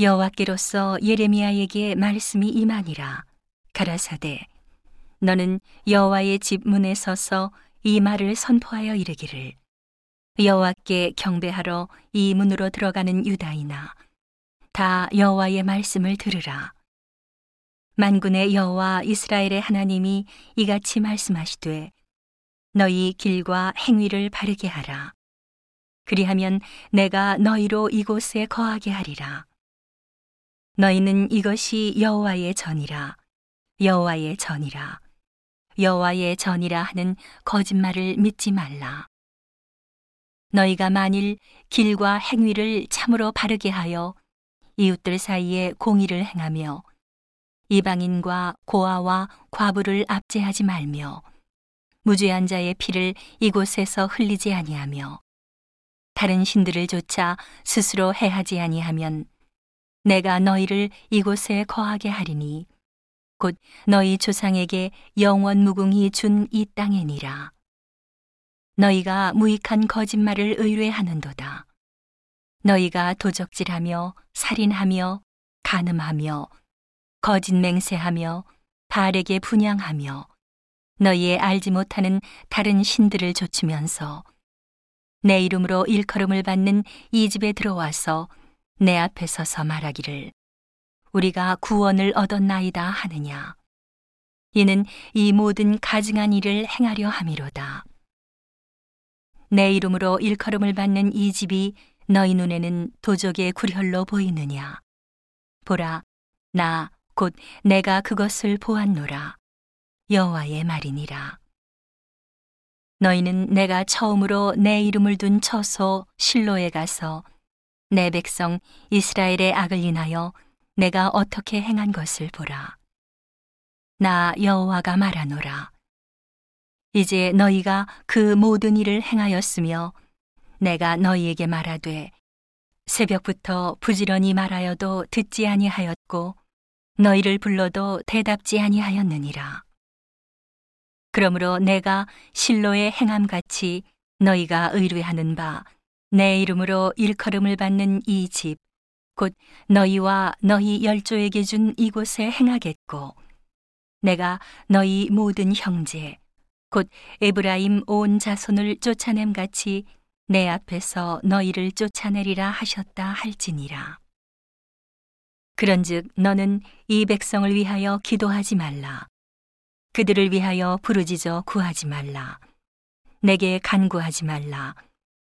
여호와께로서 예레미야에게 말씀이 임하니라. 가라사대 너는 여호와의 집 문에 서서 이 말을 선포하여 이르기를. 여호와께 경배하러 이 문으로 들어가는 유다이나 다 여호와의 말씀을 들으라. 만군의 여호와 이스라엘의 하나님이 이같이 말씀하시되 너희 길과 행위를 바르게 하라. 그리하면 내가 너희로 이곳에 거하게 하리라 너희는 이것이 여호와의 전이라 여호와의 전이라 여호와의 전이라 하는 거짓말을 믿지 말라. 너희가 만일 길과 행위를 참으로 바르게 하여 이웃들 사이에 공의를 행하며 이방인과 고아와 과부를 압제하지 말며 무죄한 자의 피를 이곳에서 흘리지 아니하며 다른 신들을 쫓아 스스로 해하지 아니하면 내가 너희를 이곳에 거하게 하리니 곧 너희 조상에게 영원 무궁히 준 이 땅에니라. 너희가 무익한 거짓말을 의뢰하는도다. 너희가 도적질하며 살인하며 간음하며 거짓 맹세하며 발에게 분양하며 너희의 알지 못하는 다른 신들을 좇으면서 내 이름으로 일컬음을 받는 이 집에 들어와서 내 앞에 서서 말하기를 우리가 구원을 얻었나이다 하느냐. 이는 이 모든 가증한 일을 행하려 함이로다. 내 이름으로 일컬음을 받는 이 집이 너희 눈에는 도적의 굴혈로 보이느냐. 보라 나 곧 내가 그것을 보았노라. 여호와의 말이니라. 너희는 내가 처음으로 내 이름을 둔 처소 실로에 가서 내 백성 이스라엘의 악을 인하여 내가 어떻게 행한 것을 보라. 나 여호와가 말하노라. 이제 너희가 그 모든 일을 행하였으며 내가 너희에게 말하되 새벽부터 부지런히 말하여도 듣지 아니하였고 너희를 불러도 대답지 아니하였느니라. 그러므로 내가 실로의 행함같이 너희가 의뢰하는 바 내 이름으로 일컬음을 받는 이 집, 곧 너희와 너희 열조에게 준 이곳에 행하겠고, 내가 너희 모든 형제, 곧 에브라임 온 자손을 쫓아냄 같이 내 앞에서 너희를 쫓아내리라 하셨다 할지니라. 그런즉 너는 이 백성을 위하여 기도하지 말라. 그들을 위하여 부르짖어 구하지 말라. 내게 간구하지 말라.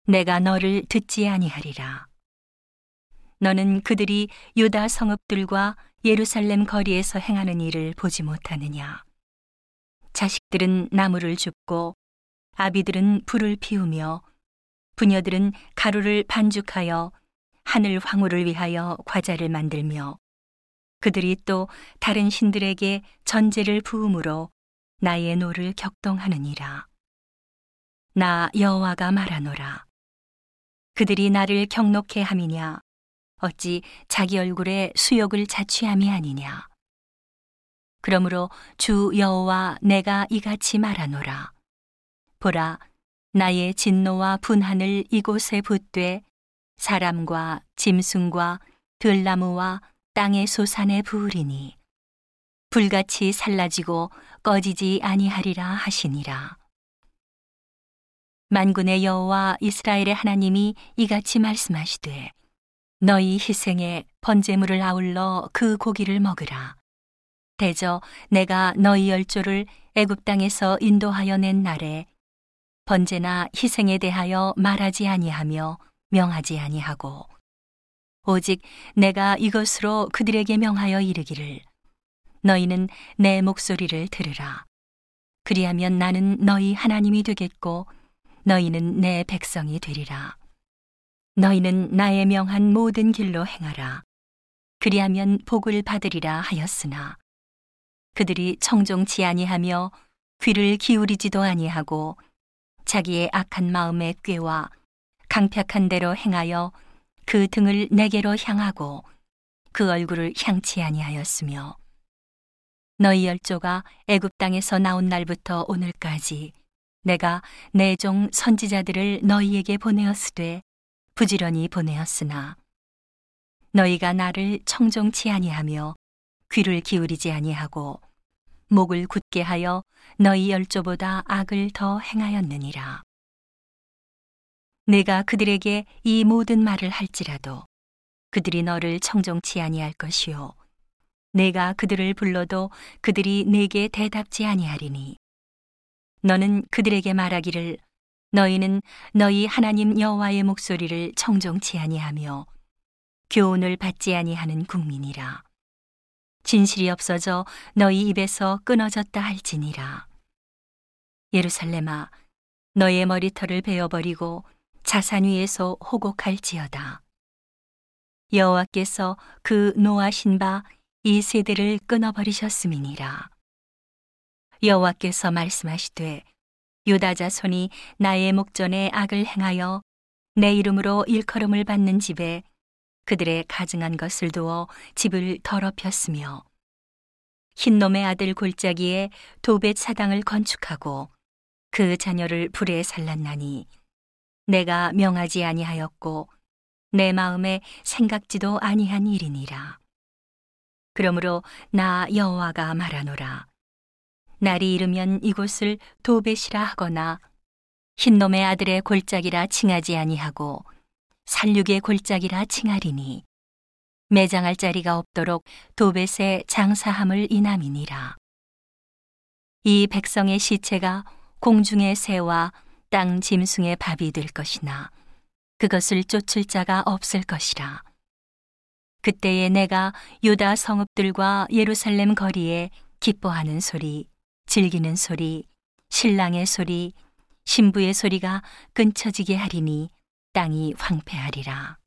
내가 너를 듣지 아니하리라. 너는 그들이 유다 성읍들과 예루살렘 거리에서 행하는 일을 보지 못하느냐. 자식들은 나무를 줍고 아비들은 불을 피우며 부녀들은 가루를 반죽하여 하늘 황후를 위하여 과자를 만들며 그들이 또 다른 신들에게 전제를 부음으로 나의 노를 격동하느니라. 나 여호와가 말하노라. 그들이 나를 격노케 함이냐? 어찌 자기 얼굴에 수욕을 자취함이 아니냐? 그러므로 주 여호와 내가 이같이 말하노라. 보라 나의 진노와 분한을 이곳에 붓되 사람과 짐승과 들나무와 땅의 소산에 부으리니 불같이 살라지고 꺼지지 아니하리라 하시니라. 만군의 여호와 이스라엘의 하나님이 이같이 말씀하시되 너희 희생에 번제물을 아울러 그 고기를 먹으라. 대저 내가 너희 열조를 애굽 땅에서 인도하여 낸 날에 번제나 희생에 대하여 말하지 아니하며 명하지 아니하고 오직 내가 이것으로 그들에게 명하여 이르기를 너희는 내 목소리를 들으라. 그리하면 나는 너희 하나님이 되겠고 너희는 내 백성이 되리라. 너희는 나의 명한 모든 길로 행하라. 그리하면 복을 받으리라 하였으나 그들이 청종치 아니하며 귀를 기울이지도 아니하고 자기의 악한 마음의 꾀와 강팍한 대로 행하여 그 등을 내게로 향하고 그 얼굴을 향치 아니하였으며 너희 열조가 애굽 땅에서 나온 날부터 오늘까지 내가 내 종 선지자들을 너희에게 보내었으되 부지런히 보내었으나 너희가 나를 청종치 아니하며 귀를 기울이지 아니하고 목을 굳게 하여 너희 열조보다 악을 더 행하였느니라. 내가 그들에게 이 모든 말을 할지라도 그들이 너를 청종치 아니할 것이요 내가 그들을 불러도 그들이 내게 대답지 아니하리니 너는 그들에게 말하기를 너희는 너희 하나님 여호와의 목소리를 청종치 아니하며 교훈을 받지 아니하는 국민이라. 진실이 없어져 너희 입에서 끊어졌다 할지니라. 예루살렘아 너의 머리털을 베어버리고 자산 위에서 호곡할지어다. 여호와께서 그 노하신 바 이 세대를 끊어버리셨음이니라 여호와께서 말씀하시되 유다 자손이 나의 목전에 악을 행하여 내 이름으로 일컬음을 받는 집에 그들의 가증한 것을 두어 집을 더럽혔으며 흰놈의 아들 골짜기에 도벳 사당을 건축하고 그 자녀를 불에 살랐나니 내가 명하지 아니하였고 내 마음에 생각지도 아니한 일이니라. 그러므로 나 여호와가 말하노라. 날이 이르면 이곳을 도벳이라 하거나 흰놈의 아들의 골짜기라 칭하지 아니하고 살육의 골짜기라 칭하리니 매장할 자리가 없도록 도벳의 장사함을 인함이니라. 이 백성의 시체가 공중의 새와 땅 짐승의 밥이 될 것이나 그것을 쫓을 자가 없을 것이라. 그때에 내가 유다 성읍들과 예루살렘 거리에 기뻐하는 소리, 즐기는 소리, 신랑의 소리, 신부의 소리가 끊쳐지게 하리니 땅이 황폐하리라.